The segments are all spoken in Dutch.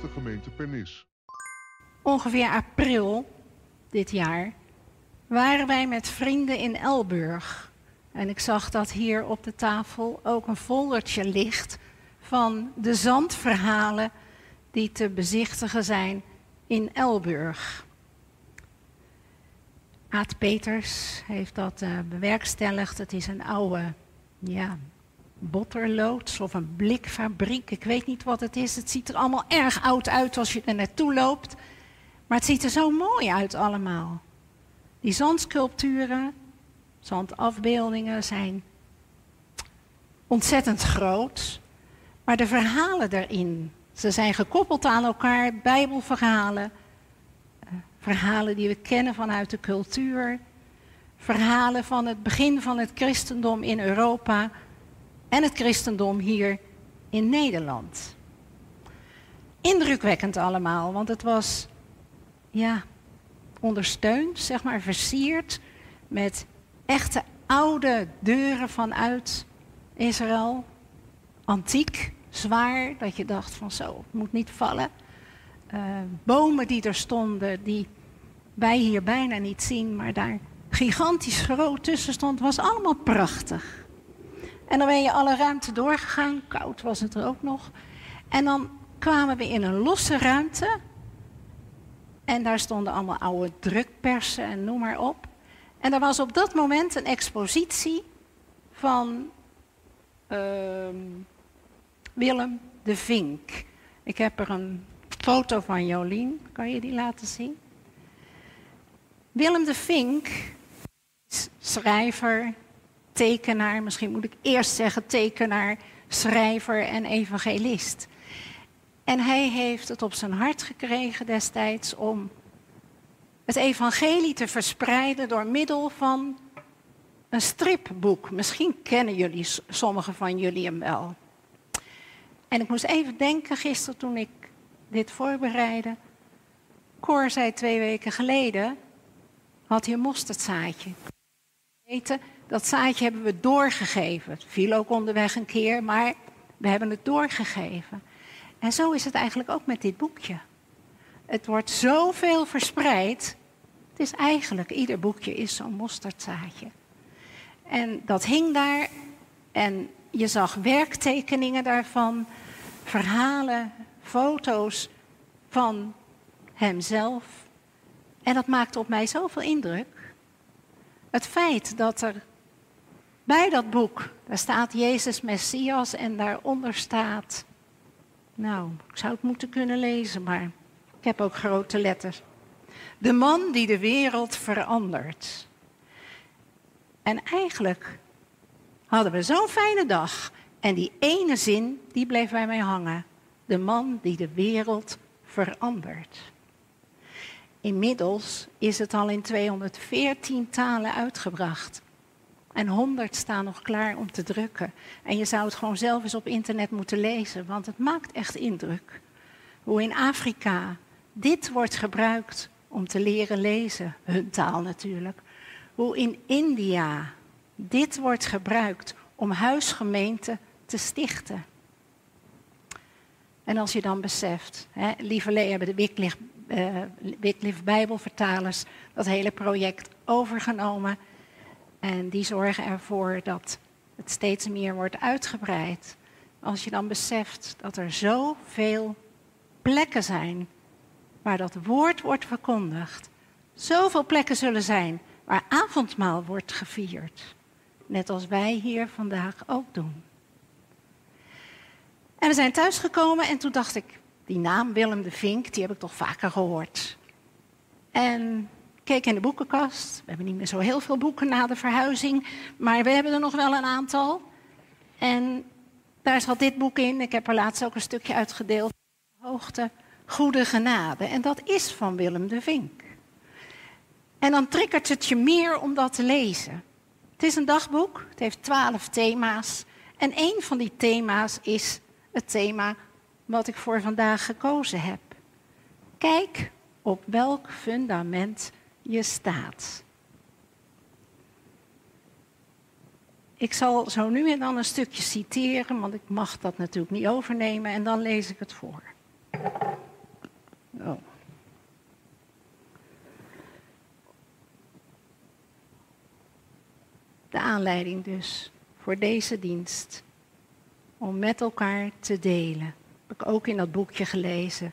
de gemeente Pernis. Ongeveer april dit jaar waren wij met vrienden in Elburg. En ik zag dat hier op de tafel ook een foldertje ligt van de zandverhalen die te bezichtigen zijn in Elburg. Aad Peters heeft dat uh, bewerkstelligd. Het is een oude ja, botterloods of een blikfabriek. Ik weet niet wat het is. Het ziet er allemaal erg oud uit als je er naartoe loopt. Maar het ziet er zo mooi uit allemaal. Die zandsculpturen, zandafbeeldingen zijn ontzettend groot. Maar de verhalen daarin, ze zijn gekoppeld aan elkaar, bijbelverhalen, eh, verhalen die we kennen vanuit de cultuur, verhalen van het begin van het christendom in Europa en het christendom hier in Nederland. Indrukwekkend allemaal, want het was ja, ondersteund, zeg maar versierd met echte oude deuren vanuit Israël. Antiek, zwaar, dat je dacht van zo, het moet niet vallen. Uh, bomen die er stonden, die wij hier bijna niet zien, maar daar gigantisch groot tussen stond, was allemaal prachtig. En dan ben je alle ruimte doorgegaan, koud was het er ook nog. En dan kwamen we in een losse ruimte. En daar stonden allemaal oude drukpersen en noem maar op. En er was op dat moment een expositie van uh, Willem de Vink. Ik heb er een foto van Jolien. Kan je die laten zien? Willem de Vink schrijver, tekenaar. Misschien moet ik eerst zeggen tekenaar, schrijver en evangelist. En hij heeft het op zijn hart gekregen destijds om het evangelie te verspreiden door middel van een stripboek. Misschien kennen jullie, sommigen van jullie hem wel. En ik moest even denken gisteren toen ik dit voorbereidde. Cor zei twee weken geleden, had hij een mosterdzaadje. Weten, dat zaadje hebben we doorgegeven. Het viel ook onderweg een keer, maar we hebben het doorgegeven. En zo is het eigenlijk ook met dit boekje. Het wordt zoveel verspreid. Het is eigenlijk, ieder boekje is zo'n mosterdzaadje. En dat hing daar en je zag werktekeningen daarvan, verhalen, foto's van hemzelf. En dat maakte op mij zoveel indruk. Het feit dat er bij dat boek, daar staat Jezus Messias en daaronder staat nou, ik zou het moeten kunnen lezen, maar ik heb ook grote letters. De man die de wereld verandert. En eigenlijk hadden we zo'n fijne dag. En die ene zin, die bleef bij mij hangen. De man die de wereld verandert. Inmiddels is het al in 214 talen uitgebracht. En honderd staan nog klaar om te drukken. En je zou het gewoon zelf eens op internet moeten lezen, want het maakt echt indruk. Hoe in Afrika dit wordt gebruikt om te leren lezen, hun taal natuurlijk. Hoe in India dit wordt gebruikt om huisgemeenten te stichten. En als je dan beseft, hè, lieverlee hebben de Wycliffe, uh, Bijbelvertalers dat hele project overgenomen en die zorgen ervoor dat het steeds meer wordt uitgebreid. Als je dan beseft dat er zoveel plekken zijn waar dat woord wordt verkondigd. Zoveel plekken zullen zijn waar avondmaal wordt gevierd. Net als wij hier vandaag ook doen. En we zijn thuisgekomen en toen dacht ik, die naam Willem de Vink, die heb ik toch vaker gehoord. En keek in de boekenkast. We hebben niet meer zo heel veel boeken na de verhuizing, maar we hebben er nog wel een aantal. En daar zat dit boek in. Ik heb er laatst ook een stukje uitgedeeld. Hoogte, Goede Genade. En dat is van Willem de Vink. En dan triggert het je meer om dat te lezen. Het is een dagboek, het heeft twaalf thema's. En een van die thema's is het thema wat ik voor vandaag gekozen heb. Kijk op welk fundament je staat. Ik zal zo nu en dan een stukje citeren, want ik mag dat natuurlijk niet overnemen, en dan lees ik het voor. Oh. De aanleiding dus voor deze dienst, om met elkaar te delen, heb ik ook in dat boekje gelezen.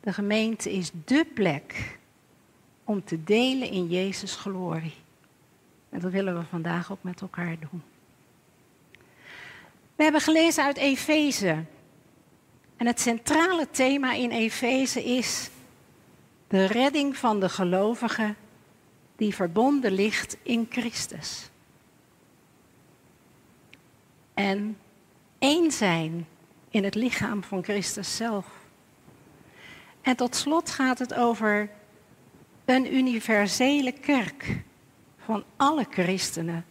De gemeente is dé plek om te delen in Jezus' glorie. En dat willen we vandaag ook met elkaar doen. We hebben gelezen uit Efeze. En het centrale thema in Efeze is de redding van de gelovigen die verbonden ligt in Christus. En één zijn in het lichaam van Christus zelf. En tot slot gaat het over een universele kerk van alle christenen,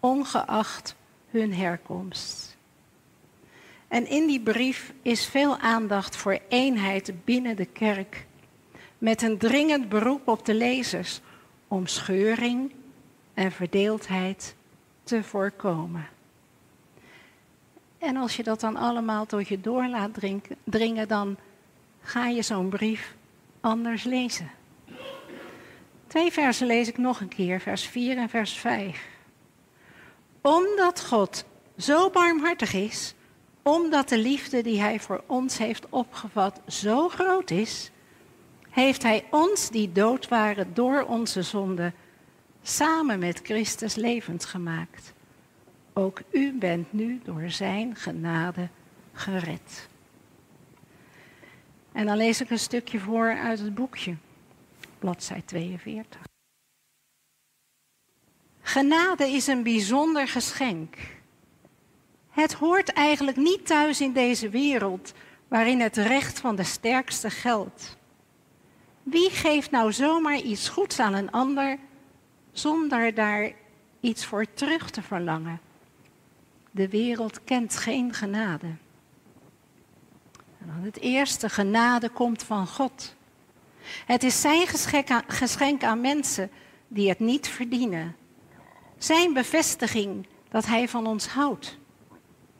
ongeacht hun herkomst. En in die brief is veel aandacht voor eenheid binnen de kerk, met een dringend beroep op de lezers om scheuring en verdeeldheid te voorkomen. En als je dat dan allemaal tot je door laat dringen, dan ga je zo'n brief anders lezen. Twee versen lees ik nog een keer, vers 4 en vers 5. Omdat God zo barmhartig is, omdat de liefde die Hij voor ons heeft opgevat zo groot is, heeft Hij ons die dood waren door onze zonde samen met Christus levend gemaakt. Ook u bent nu door Zijn genade gered. En dan lees ik een stukje voor uit het boekje, bladzij 42. Genade is een bijzonder geschenk. Het hoort eigenlijk niet thuis in deze wereld waarin het recht van de sterkste geldt. Wie geeft nou zomaar iets goeds aan een ander zonder daar iets voor terug te verlangen? De wereld kent geen genade. Het eerste, genade komt van God. Het is zijn geschenk aan mensen die het niet verdienen. Zijn bevestiging dat Hij van ons houdt.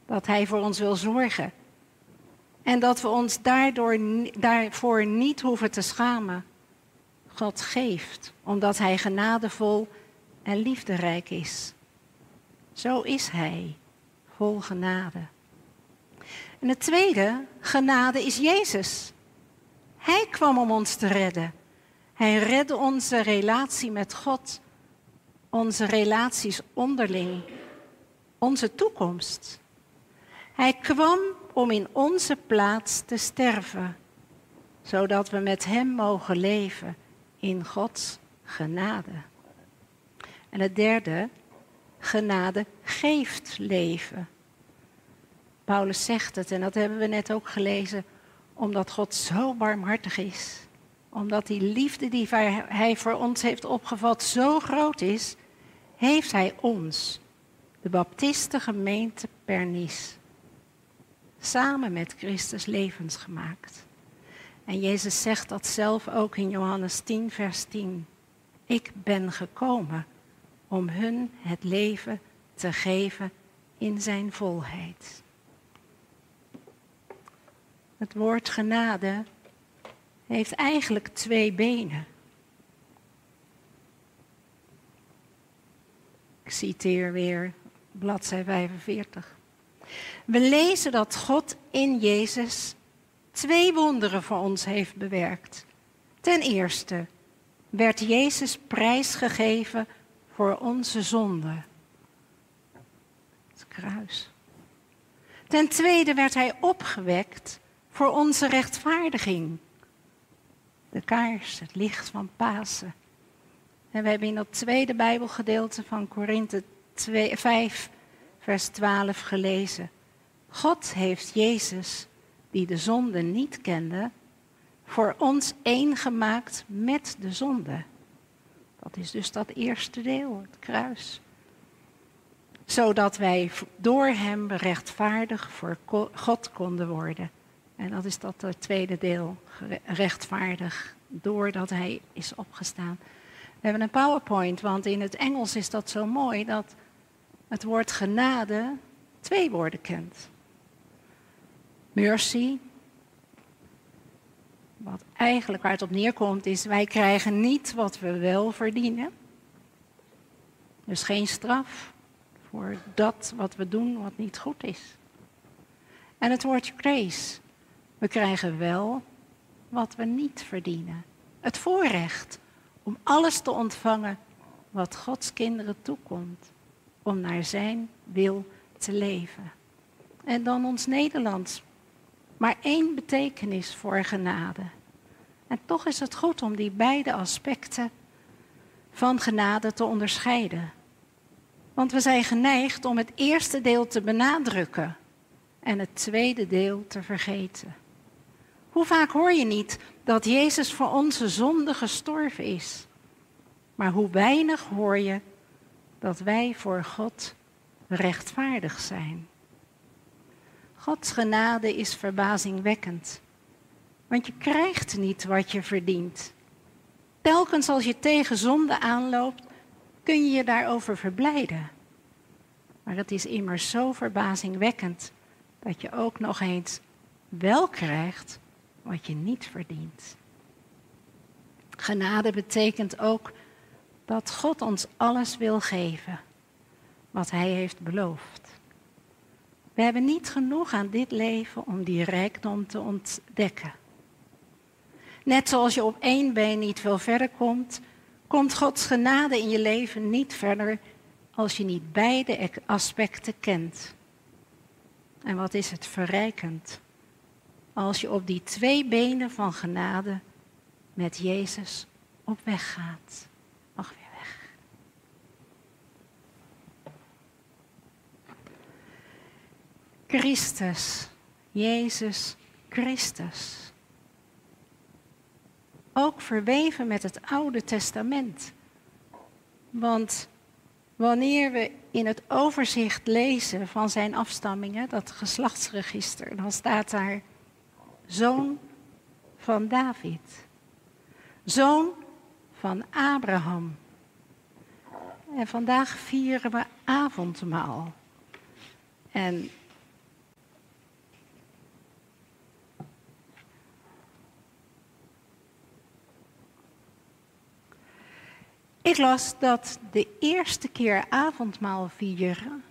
Dat Hij voor ons wil zorgen. En dat we ons daardoor, daarvoor niet hoeven te schamen. God geeft, omdat Hij genadevol en liefderijk is. Zo is Hij, vol genade. En het tweede, genade, is Jezus. Hij kwam om ons te redden. Hij redde onze relatie met God, onze relaties onderling, onze toekomst. Hij kwam om in onze plaats te sterven, zodat we met Hem mogen leven in Gods genade. En het derde, genade geeft leven. Paulus zegt het, en dat hebben we net ook gelezen, omdat God zo barmhartig is. Omdat die liefde die Hij voor ons heeft opgevat zo groot is, heeft Hij ons, de Baptistengemeente Pernis, samen met Christus levens gemaakt. En Jezus zegt dat zelf ook in Johannes 10, vers 10. Ik ben gekomen om hun het leven te geven in zijn volheid. Het woord genade heeft eigenlijk twee benen. Ik citeer weer bladzij 45. We lezen dat God in Jezus twee wonderen voor ons heeft bewerkt. Ten eerste werd Jezus prijsgegeven voor onze zonde. Het kruis. Ten tweede werd hij opgewekt voor onze rechtvaardiging. De kaars, het licht van Pasen. En we hebben in dat tweede Bijbelgedeelte van Korinthe 5, vers 12 gelezen. God heeft Jezus, die de zonde niet kende, voor ons één gemaakt met de zonde. Dat is dus dat eerste deel, het kruis. Zodat wij door Hem rechtvaardig voor God konden worden. En dat is dat tweede deel, rechtvaardig, doordat Hij is opgestaan. We hebben een PowerPoint, want in het Engels is dat zo mooi dat het woord genade twee woorden kent. Mercy, wat eigenlijk waar het op neerkomt is, wij krijgen niet wat we wel verdienen. Dus geen straf, voor dat wat we doen wat niet goed is. En het woordje grace. We krijgen wel wat we niet verdienen. Het voorrecht om alles te ontvangen wat Gods kinderen toekomt. Om naar Zijn wil te leven. En dan ons Nederlands. Maar één betekenis voor genade. En toch is het goed om die beide aspecten van genade te onderscheiden. Want we zijn geneigd om het eerste deel te benadrukken en het tweede deel te vergeten. Hoe vaak hoor je niet dat Jezus voor onze zonde gestorven is? Maar hoe weinig hoor je dat wij voor God rechtvaardig zijn? Gods genade is verbazingwekkend. Want je krijgt niet wat je verdient. Telkens als je tegen zonde aanloopt, kun je je daarover verblijden. Maar het is immers zo verbazingwekkend dat je ook nog eens wel krijgt wat je niet verdient. Genade betekent ook dat God ons alles wil geven wat Hij heeft beloofd. We hebben niet genoeg aan dit leven om die rijkdom te ontdekken. Net zoals je op één been niet veel verder komt, komt Gods genade in je leven niet verder als je niet beide aspecten kent. En wat is het verrijkend als je op die twee benen van genade met Jezus op weg gaat. Mag weer weg. Christus, Jezus Christus ook verweven met het Oude Testament. Want wanneer we in het overzicht lezen van zijn afstammingen, dat geslachtsregister, dan staat daar zoon van David, zoon van Abraham. En vandaag vieren we avondmaal. En Ik las dat de eerste keer avondmaal vieren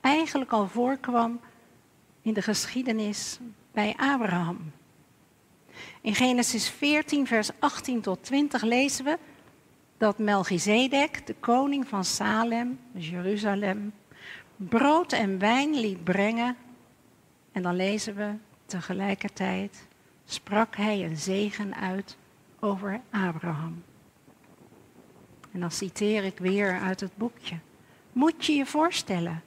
eigenlijk al voorkwam in de geschiedenis bij Abraham. In Genesis 14, vers 18 tot 20 lezen we dat Melchizedek, de koning van Salem, Jeruzalem, brood en wijn liet brengen. En dan lezen we tegelijkertijd, sprak hij een zegen uit over Abraham. En dan citeer ik weer uit het boekje. Moet je je voorstellen.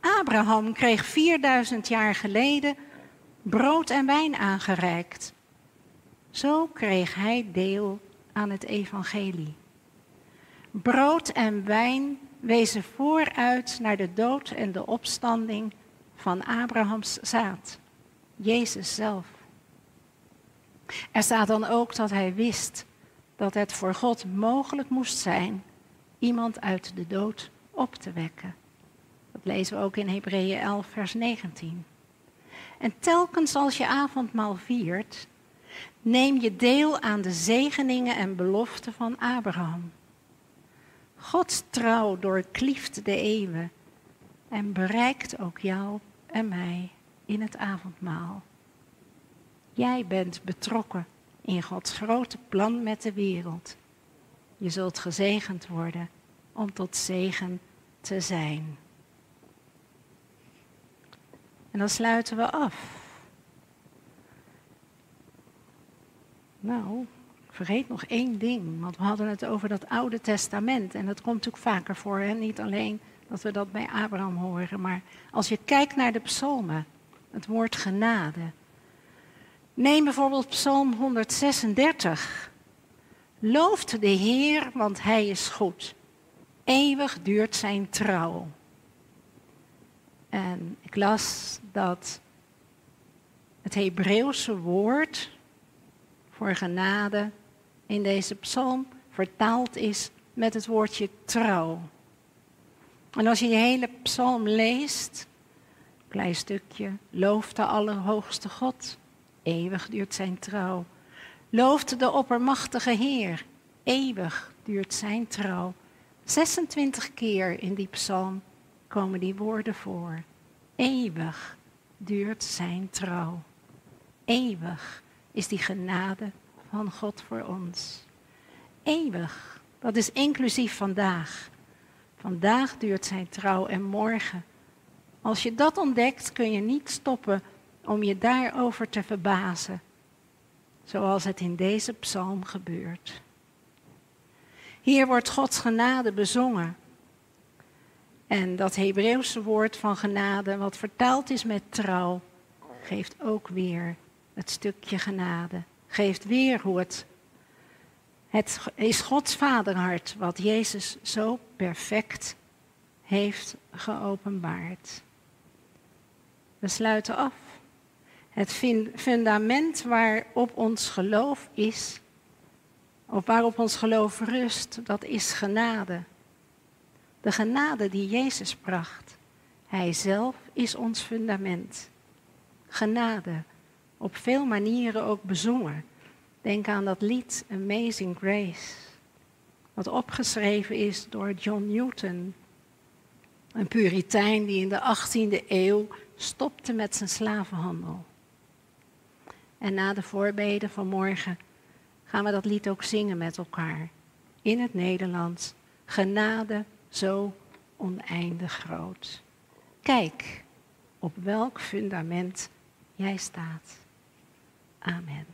Abraham kreeg 4000 jaar geleden brood en wijn aangereikt. Zo kreeg hij deel aan het evangelie. Brood en wijn wezen vooruit naar de dood en de opstanding van Abrahams zaad, Jezus zelf. Er staat dan ook dat hij wist dat het voor God mogelijk moest zijn iemand uit de dood op te wekken. Dat lezen we ook in Hebreeën 11, vers 19. En telkens als je avondmaal viert, neem je deel aan de zegeningen en beloften van Abraham. Gods trouw doorklieft de eeuwen en bereikt ook jou en mij in het avondmaal. Jij bent betrokken in Gods grote plan met de wereld. Je zult gezegend worden om tot zegen te zijn. En dan sluiten we af. Nou, ik vergeet nog één ding, want we hadden het over dat Oude Testament. En dat komt natuurlijk vaker voor, hè? niet alleen dat we dat bij Abraham horen, maar als je kijkt naar de psalmen, het woord genade, Neem bijvoorbeeld Psalm 136. Looft de Heer, want Hij is goed. Eeuwig duurt zijn trouw. En ik las dat het Hebreeuwse woord voor genade in deze psalm vertaald is met het woordje trouw. En als je die hele psalm leest, klein stukje, looft de Allerhoogste God. Eeuwig duurt zijn trouw. Looft de oppermachtige Heer. Eeuwig duurt zijn trouw. 26 keer in die psalm komen die woorden voor. Eeuwig duurt zijn trouw. Eeuwig is die genade van God voor ons. Eeuwig, dat is inclusief vandaag. Vandaag duurt zijn trouw en morgen. Als je dat ontdekt, kun je niet stoppen om je daarover te verbazen, zoals het in deze psalm gebeurt. Hier wordt Gods genade bezongen. En dat Hebreeuwse woord van genade, wat vertaald is met trouw, geeft ook weer het stukje genade. Geeft weer hoe het. Het is Gods vaderhart wat Jezus zo perfect heeft geopenbaard. We sluiten af. Het fundament waarop ons geloof is, of waarop ons geloof rust, dat is genade. De genade die Jezus bracht. Hij zelf is ons fundament. Genade, op veel manieren ook bezongen. Denk aan dat lied Amazing Grace, wat opgeschreven is door John Newton, een puritein die in de 18e eeuw stopte met zijn slavenhandel. En na de voorbeden van morgen gaan we dat lied ook zingen met elkaar. In het Nederlands. Genade zo oneindig groot. Kijk op welk fundament jij staat. Amen.